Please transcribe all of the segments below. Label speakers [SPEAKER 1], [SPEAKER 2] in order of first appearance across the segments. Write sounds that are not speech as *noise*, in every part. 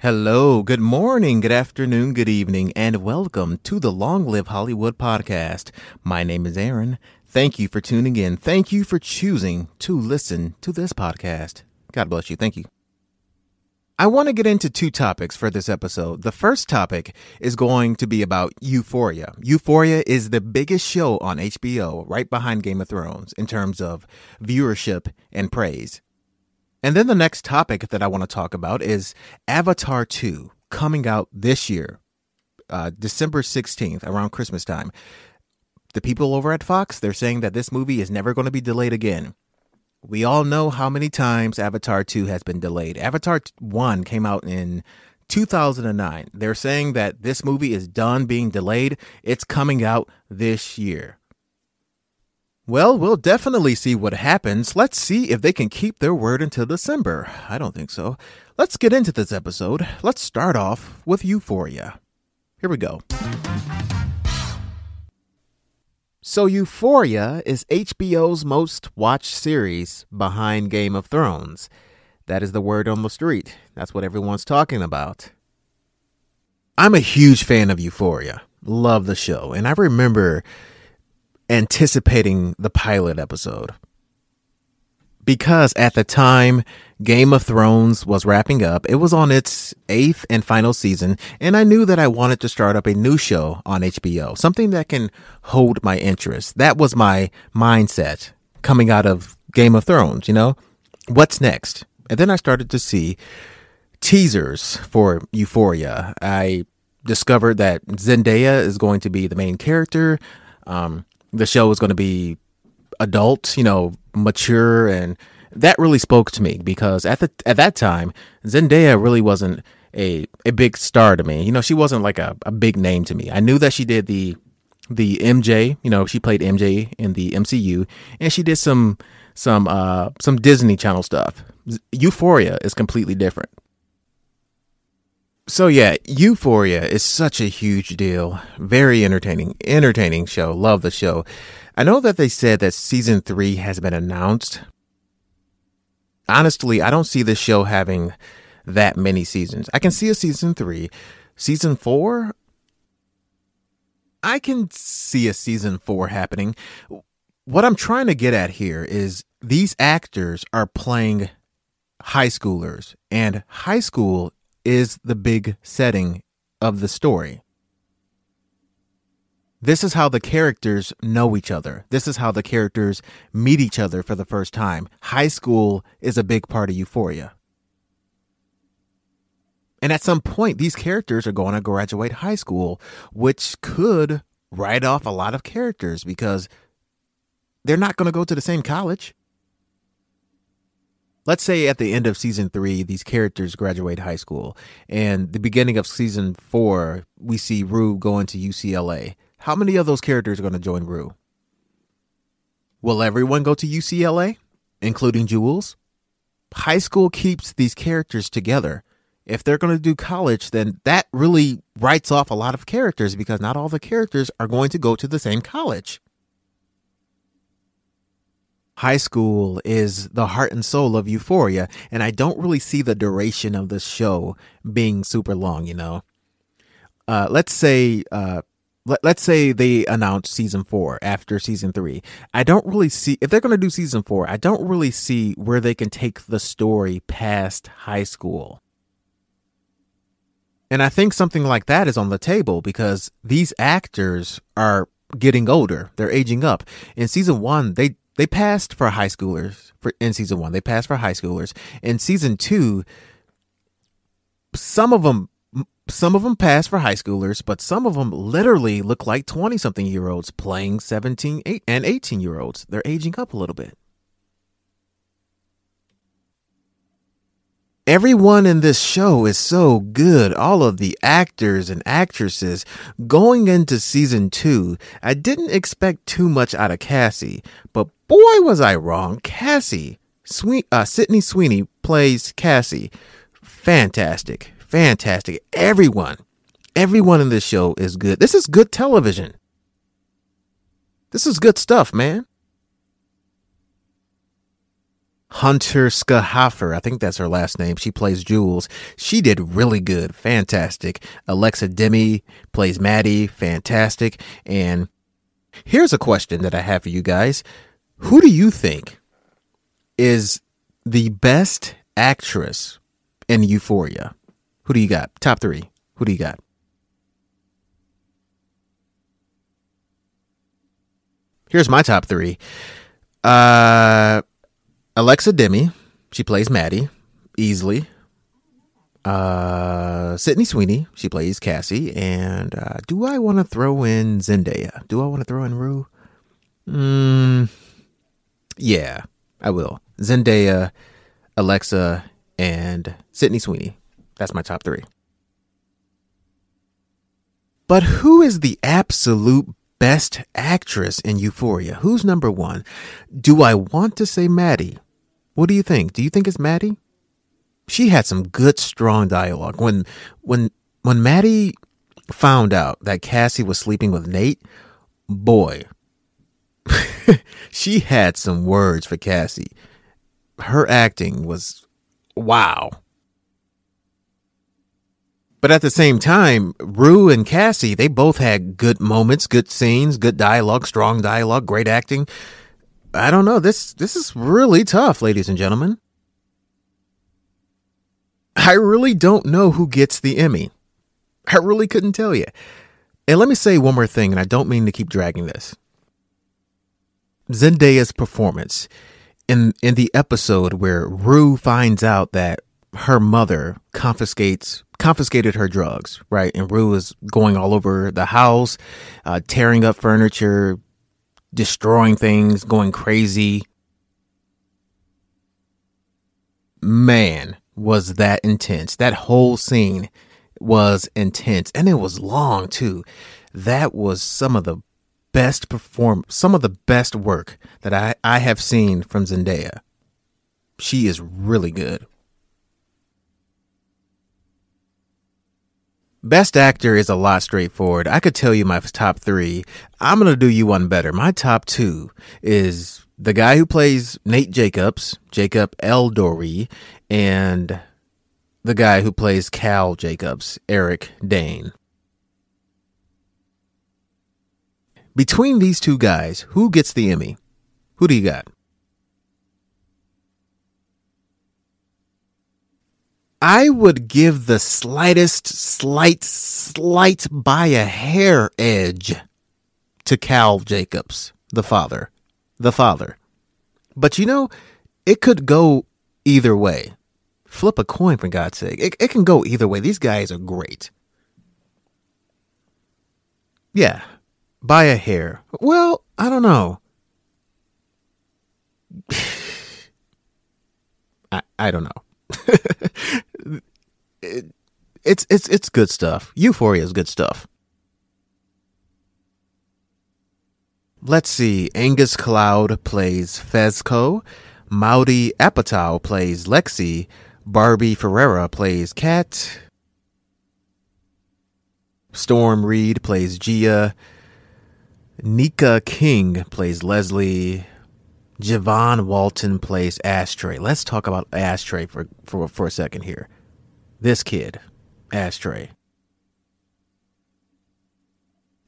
[SPEAKER 1] Hello, good morning, good afternoon, good evening, and welcome to the Long Live Hollywood podcast. My name is Aaron. Thank you for tuning in. Thank you for choosing to listen to this podcast. God bless you. Thank you. I want to get into two topics for this episode. The first topic is going to be about Euphoria. Euphoria is the biggest show on HBO, right behind Game of Thrones, in terms of viewership and praise. And then the next topic that I want to talk about is Avatar 2 coming out this year, uh, December 16th, around Christmas time. The people over at Fox, they're saying that this movie is never going to be delayed again. We all know how many times Avatar 2 has been delayed. Avatar 1 came out in 2009. They're saying that this movie is done being delayed. It's coming out this year. Well, we'll definitely see what happens. Let's see if they can keep their word until December. I don't think so. Let's get into this episode. Let's start off with Euphoria. Here we go. So, Euphoria is HBO's most watched series behind Game of Thrones. That is the word on the street. That's what everyone's talking about. I'm a huge fan of Euphoria. Love the show. And I remember anticipating the pilot episode. Because at the time Game of Thrones was wrapping up, it was on its eighth and final season, and I knew that I wanted to start up a new show on HBO, something that can hold my interest. That was my mindset coming out of Game of Thrones, you know? What's next? And then I started to see teasers for Euphoria. I discovered that Zendaya is going to be the main character. Um, the show was going to be adult, you know, mature, and that really spoke to me because at the at that time, Zendaya really wasn't a a big star to me. You know, she wasn't like a, a big name to me. I knew that she did the the MJ, you know, she played MJ in the MCU, and she did some some uh some Disney Channel stuff. Euphoria is completely different. So yeah, Euphoria is such a huge deal. Very entertaining, entertaining show. Love the show. I know that they said that season three has been announced. Honestly, I don't see this show having that many seasons. I can see a season three. Season four, I can see a season four happening. What I'm trying to get at here is these actors are playing high schoolers, and high school is the big setting of the story. This is how the characters know each other. This is how the characters meet each other for the first time. High school is a big part of Euphoria. And at some point, these characters are going to graduate high school, which could write off a lot of characters because they're not going to go to the same college let's say at the end of season three, these characters graduate high school, and the beginning of season four, we see Rue going to UCLA. How many of those characters are going to join Rue? Will everyone go to UCLA, including Jules? High school keeps these characters together. If they're going to do college, then that really writes off a lot of characters because not all the characters are going to go to the same college high school is the heart and soul of Euphoria, and I don't really see the duration of the show being super long. You know, uh, let's say uh, let, let's say they announce season four after season three. I don't really see if they're going to do season four. I don't really see where they can take the story past high school. And I think something like that is on the table because these actors are getting older. They're aging up. In season one, they they passed for high schoolers for in season one. They passed for high schoolers. In season two, some of them some of them passed for high schoolers, but some of them literally look like 20 something year olds playing 17 and 18 year olds. They're aging up a little bit. Everyone in this show is so good. All of the actors and actresses. Going into season two, I didn't expect too much out of Cassie, but boy was I wrong. Cassie, uh, Sydney Sweeney plays Cassie. Fantastic. Fantastic. Everyone, everyone in this show is good. This is good television. This is good stuff, man. Hunter Schafer. I think that's her last name. She plays Jules. She did really good. Fantastic. Alexa Demie plays Maddie. Fantastic. And here's a question that I have for you guys. Who do you think is the best actress in Euphoria? Who do you got? Top three. Who do you got? Here's my top three. Uh, Alexa Demie, she plays Maddie easily. Uh, Sydney Sweeney, she plays Cassie. And uh, do I want to throw in Zendaya? Do I want to throw in Rue? Mm, yeah, I will. Zendaya, Alexa, and Sydney Sweeney. That's my top three. But who is the absolute best actress in Euphoria? Who's number one? Do I want to say Maddie? What do you think? Do you think it's Maddie? She had some good, strong dialogue. When when when Maddie found out that Cassie was sleeping with Nate, boy, *laughs* she had some words for Cassie. Her acting was wow. But at the same time, Rue and Cassie, they both had good moments, good scenes, good dialogue, strong dialogue, great acting. I don't know. This this is really tough, ladies and gentlemen. I really don't know who gets the Emmy. I really couldn't tell you. And let me say one more thing, and I don't mean to keep dragging this. Zendaya's performance in in the episode where Rue finds out that her mother confiscates confiscated her drugs, right? And Rue is going all over the house, uh, tearing up furniture, destroying things, going crazy. Man, was that intense. That whole scene was intense and it was long too. That was some of the best perform some of the best work that I, I have seen from Zendaya. She is really good. Best actor is a lot straightforward. I could tell you my top three. I'm going to do you one better. My top two is the guy who plays Nate Jacobs, Jacob Elordi, and the guy who plays Cal Jacobs, Eric Dane. Between these two guys, who gets the Emmy? Who do you got? I would give the slightest, slight, slight by a hair edge to Cal Jacobs, the father. The father. But you know, it could go either way. Flip a coin, for God's sake. It, it can go either way. These guys are great. Yeah, by a hair. Well, I don't know. *sighs* I, I don't know. *laughs* it, it's it's it's good stuff. Euphoria is good stuff. Let's see. Angus Cloud plays Fezco. Maudie Apatow plays Lexi. Barbie Ferreira plays Kat. Storm Reid plays Gia. Nika King plays Leslie. Javon Walton plays Ashtray. Let's talk about Ashtray for, for, for a second here. This kid, Ashtray,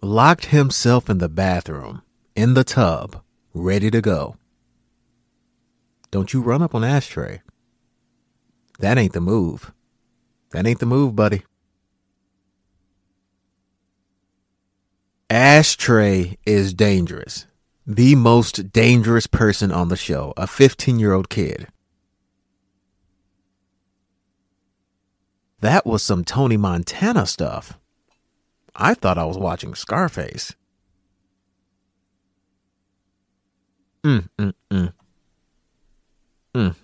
[SPEAKER 1] locked himself in the bathroom, in the tub, ready to go. Don't you run up on Ashtray. That ain't the move. That ain't the move, buddy. Ashtray is dangerous the most dangerous person on the show, a 15 year old kid. That was some Tony Montana stuff. I thought I was watching Scarface. Mm, mm, mm. Mm.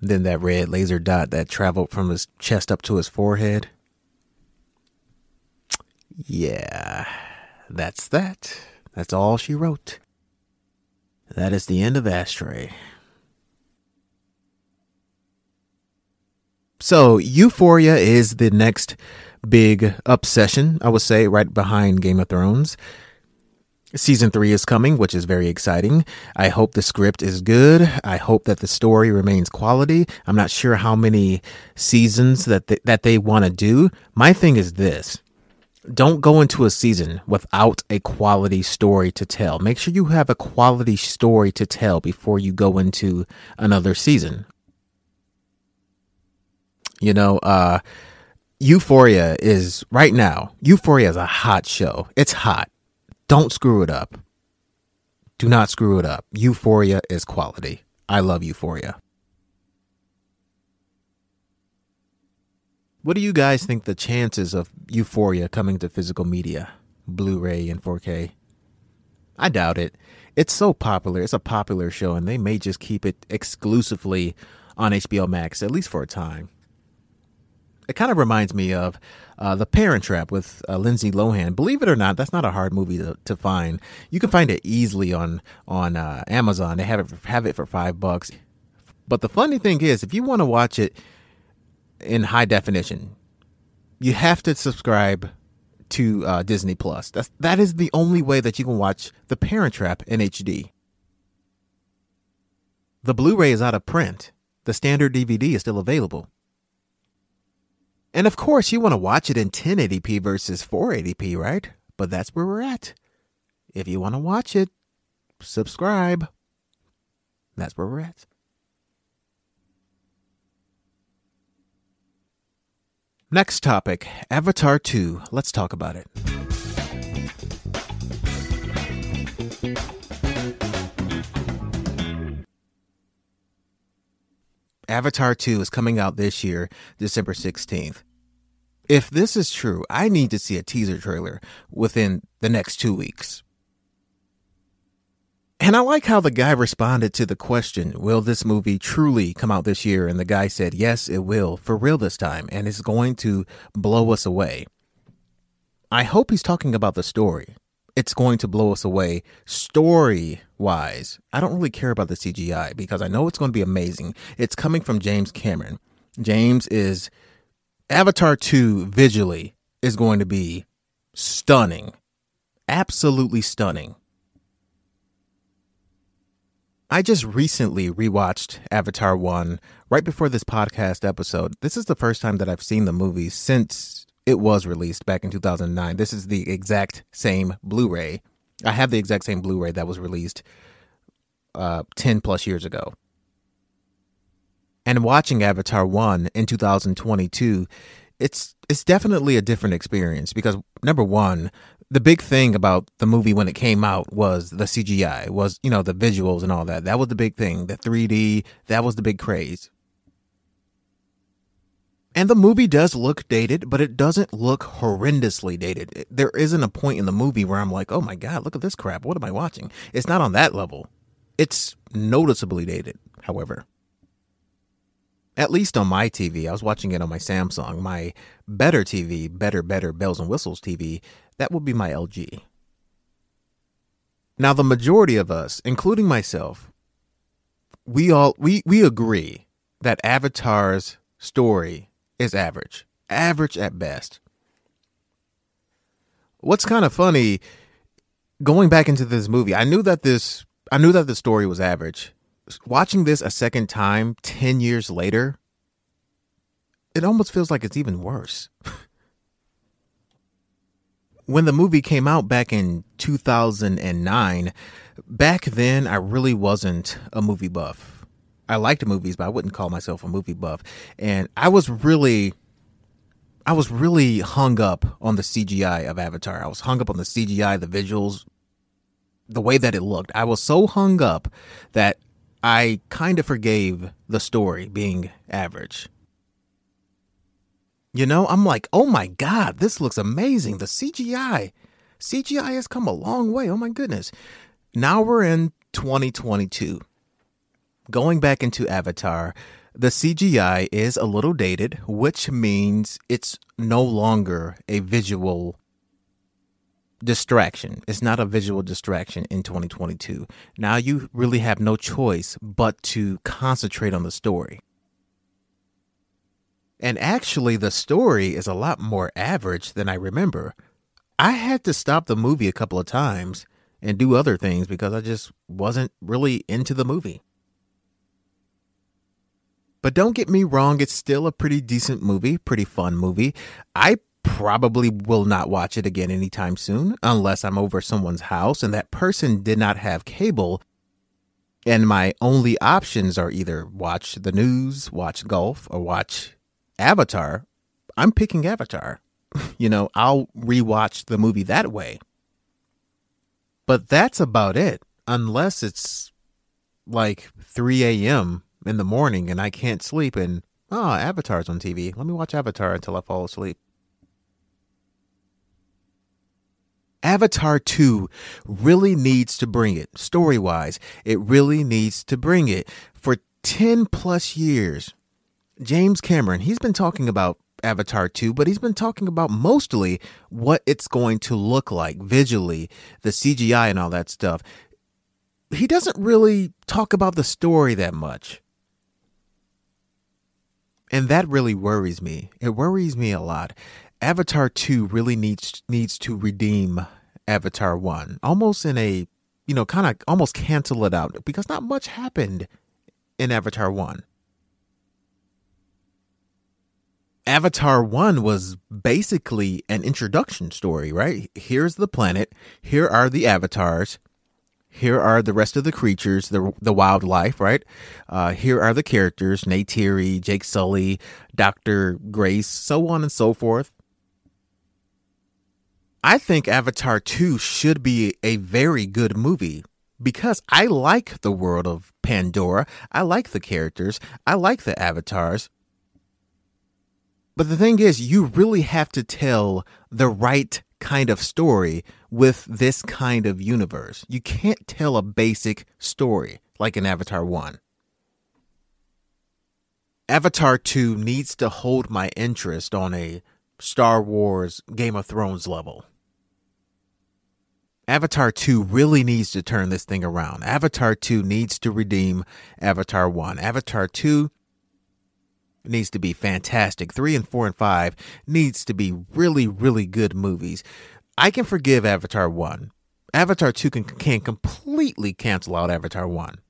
[SPEAKER 1] Then that red laser dot that traveled from his chest up to his forehead. Yeah, that's that. That's all she wrote. That is the end of Ashtray. So, Euphoria is the next big obsession, I would say, right behind Game of Thrones. Season three is coming, which is very exciting. I hope the script is good. I hope that the story remains quality. I'm not sure how many seasons that they, that they want to do. My thing is this. Don't go into a season without a quality story to tell. Make sure you have a quality story to tell before you go into another season. You know, uh, Euphoria is right now, Euphoria is a hot show. It's hot. Don't screw it up. Do not screw it up. Euphoria is quality. I love Euphoria. What do you guys think the chances of Euphoria coming to physical media, Blu ray and 4K? I doubt it. It's so popular. It's a popular show, and they may just keep it exclusively on HBO Max, at least for a time. It kind of reminds me of uh, The Parent Trap with uh, Lindsay Lohan. Believe it or not, that's not a hard movie to, to find. You can find it easily on on uh, Amazon. They have it for, have it for five bucks. But the funny thing is, if you want to watch it in high definition, you have to subscribe to uh, Disney Plus. That's that is the only way that you can watch The Parent Trap in HD. The Blu-ray is out of print. The standard DVD is still available. And of course, you want to watch it in 1080p versus 480p, right? But that's where we're at. If you want to watch it, subscribe. That's where we're at. Next topic Avatar 2. Let's talk about it. Avatar 2 is coming out this year, December 16th. If this is true, I need to see a teaser trailer within the next two weeks. And I like how the guy responded to the question, Will this movie truly come out this year? And the guy said, Yes, it will, for real this time, and it's going to blow us away. I hope he's talking about the story. It's going to blow us away story wise. I don't really care about the CGI because I know it's going to be amazing. It's coming from James Cameron. James is Avatar 2 visually is going to be stunning. Absolutely stunning. I just recently rewatched Avatar 1 right before this podcast episode. This is the first time that I've seen the movie since it was released back in 2009. This is the exact same Blu ray. I have the exact same Blu ray that was released uh, 10 plus years ago. And watching Avatar 1 in 2022, it's it's definitely a different experience because number 1, the big thing about the movie when it came out was the CGI, was, you know, the visuals and all that. That was the big thing. The 3D, that was the big craze. And the movie does look dated, but it doesn't look horrendously dated. There isn't a point in the movie where I'm like, oh my God, look at this crap. What am I watching? It's not on that level. It's noticeably dated, however at least on my TV. I was watching it on my Samsung. My better TV, better, better bells and whistles TV, that would be my LG. Now, the majority of us, including myself, we all we we agree that Avatar's story is average, average at best. What's kind of funny, going back into this movie, I knew that this I knew that the story was average watching this a second time 10 years later, it almost feels like it's even worse. *laughs* when the movie came out back in 2009, back then I really wasn't a movie buff. I liked movies, but I wouldn't call myself a movie buff. And I was really I was really hung up on the CGI of Avatar. I was hung up on the CGI, the visuals, the way that it looked. I was so hung up that I kind of forgave the story being average. You know, I'm like, oh my God, this looks amazing. The CGI. CGI has come a long way. Oh my goodness. Now we're in 2022. Going back into Avatar, the CGI is a little dated, which means it's no longer a visual distraction. It's not a visual distraction in 2022. Now you really have no choice but to concentrate on the story. And actually, the story is a lot more average than I remember. I had to stop the movie a couple of times and do other things because I just wasn't really into the movie. But don't get me wrong, it's still a pretty decent movie, pretty fun movie. I probably will not watch it again anytime soon unless I'm over someone's house and that person did not have cable. And my only options are either watch the news, watch golf, or watch Avatar. I'm picking Avatar. *laughs* You know, I'll rewatch the movie that way. But that's about it, unless it's like 3 a.m in the morning and I can't sleep and oh, Avatar's on TV. Let me watch Avatar until I fall asleep. Avatar 2 really needs to bring it, story wise. It really needs to bring it. For 10 plus years, James Cameron, he's been talking about Avatar 2, but he's been talking about mostly what it's going to look like visually, the CGI and all that stuff. He doesn't really talk about the story that much. And that really worries me. It worries me a lot. Avatar 2 really needs needs to redeem Avatar 1. Almost in a, you know, kind of almost cancel it out because not much happened in Avatar 1. Avatar 1 was basically an introduction story, right? Here's the planet, here are the avatars, here are the rest of the creatures, the the wildlife, right? Uh, here are the characters: Neytiri, Jake Sully, Doctor Grace, so on and so forth. I think Avatar 2 should be a very good movie because I like the world of Pandora. I like the characters. I like the avatars. But the thing is, you really have to tell the right kind of story with this kind of universe. You can't tell a basic story like in Avatar 1. Avatar 2 needs to hold my interest on a Star Wars Game of Thrones level. Avatar 2 really needs to turn this thing around. Avatar 2 needs to redeem Avatar 1. Avatar 2 needs to be fantastic. 3 and 4 and 5 needs to be really really good movies. I can forgive Avatar 1. Avatar 2 can can completely cancel out Avatar 1.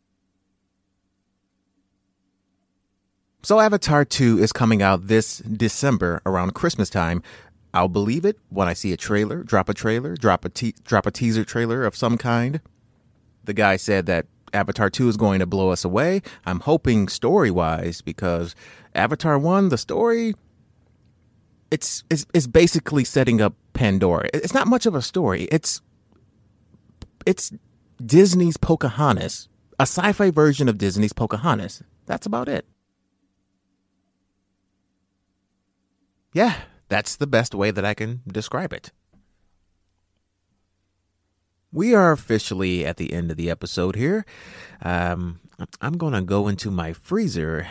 [SPEAKER 1] So Avatar 2 is coming out this December around Christmas time. I'll believe it when I see a trailer, drop a trailer, drop a te- drop a teaser trailer of some kind. The guy said that Avatar 2 is going to blow us away. I'm hoping story wise because Avatar 1, the story, it's, it's, it's basically setting up Pandora. It's not much of a story. It's, it's Disney's Pocahontas, a sci fi version of Disney's Pocahontas. That's about it. Yeah, that's the best way that I can describe it. We are officially at the end of the episode here. Um, I'm going to go into my freezer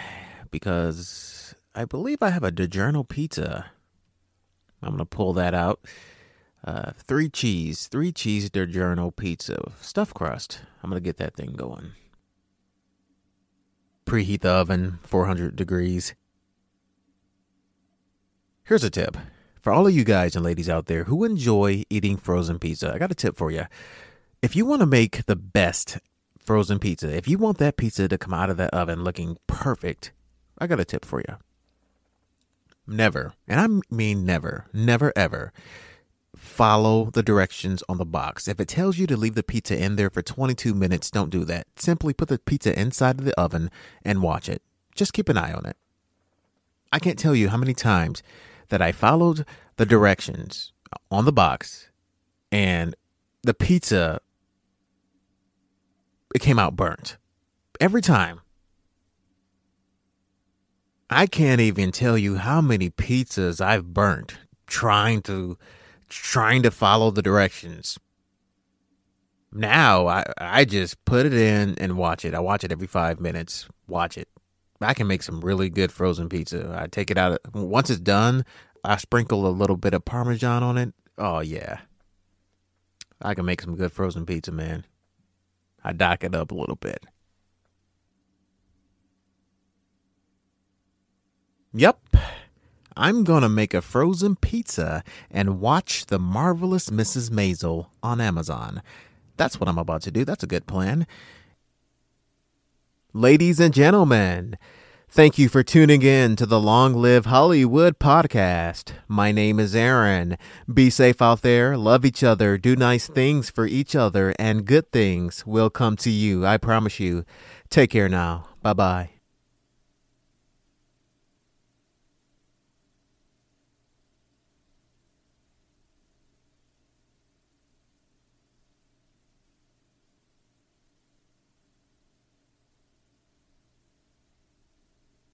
[SPEAKER 1] because I believe I have a DiGiorno pizza. I'm going to pull that out. Uh, three cheese, three cheese DiGiorno pizza, stuffed crust. I'm going to get that thing going. Preheat the oven, 400 degrees. Here's a tip for all of you guys and ladies out there who enjoy eating frozen pizza, I got a tip for you. If you want to make the best frozen pizza, if you want that pizza to come out of that oven looking perfect, I got a tip for you. Never, and I mean never, never ever follow the directions on the box. If it tells you to leave the pizza in there for 22 minutes, don't do that. Simply put the pizza inside of the oven and watch it. Just keep an eye on it. I can't tell you how many times that I followed the directions on the box and the pizza it came out burnt every time. I can't even tell you how many pizzas I've burnt trying to trying to follow the directions. Now I I just put it in and watch it. I watch it every 5 minutes. Watch it. I can make some really good frozen pizza. I take it out once it's done. I sprinkle a little bit of parmesan on it. Oh yeah, I can make some good frozen pizza, man. I dock it up a little bit. Yep, I'm gonna make a frozen pizza and watch the marvelous Mrs. Maisel on Amazon. That's what I'm about to do. That's a good plan. Ladies and gentlemen, thank you for tuning in to the Long Live Hollywood podcast. My name is Aaron. Be safe out there, love each other, do nice things for each other, and good things will come to you. I promise you. Take care now. Bye bye.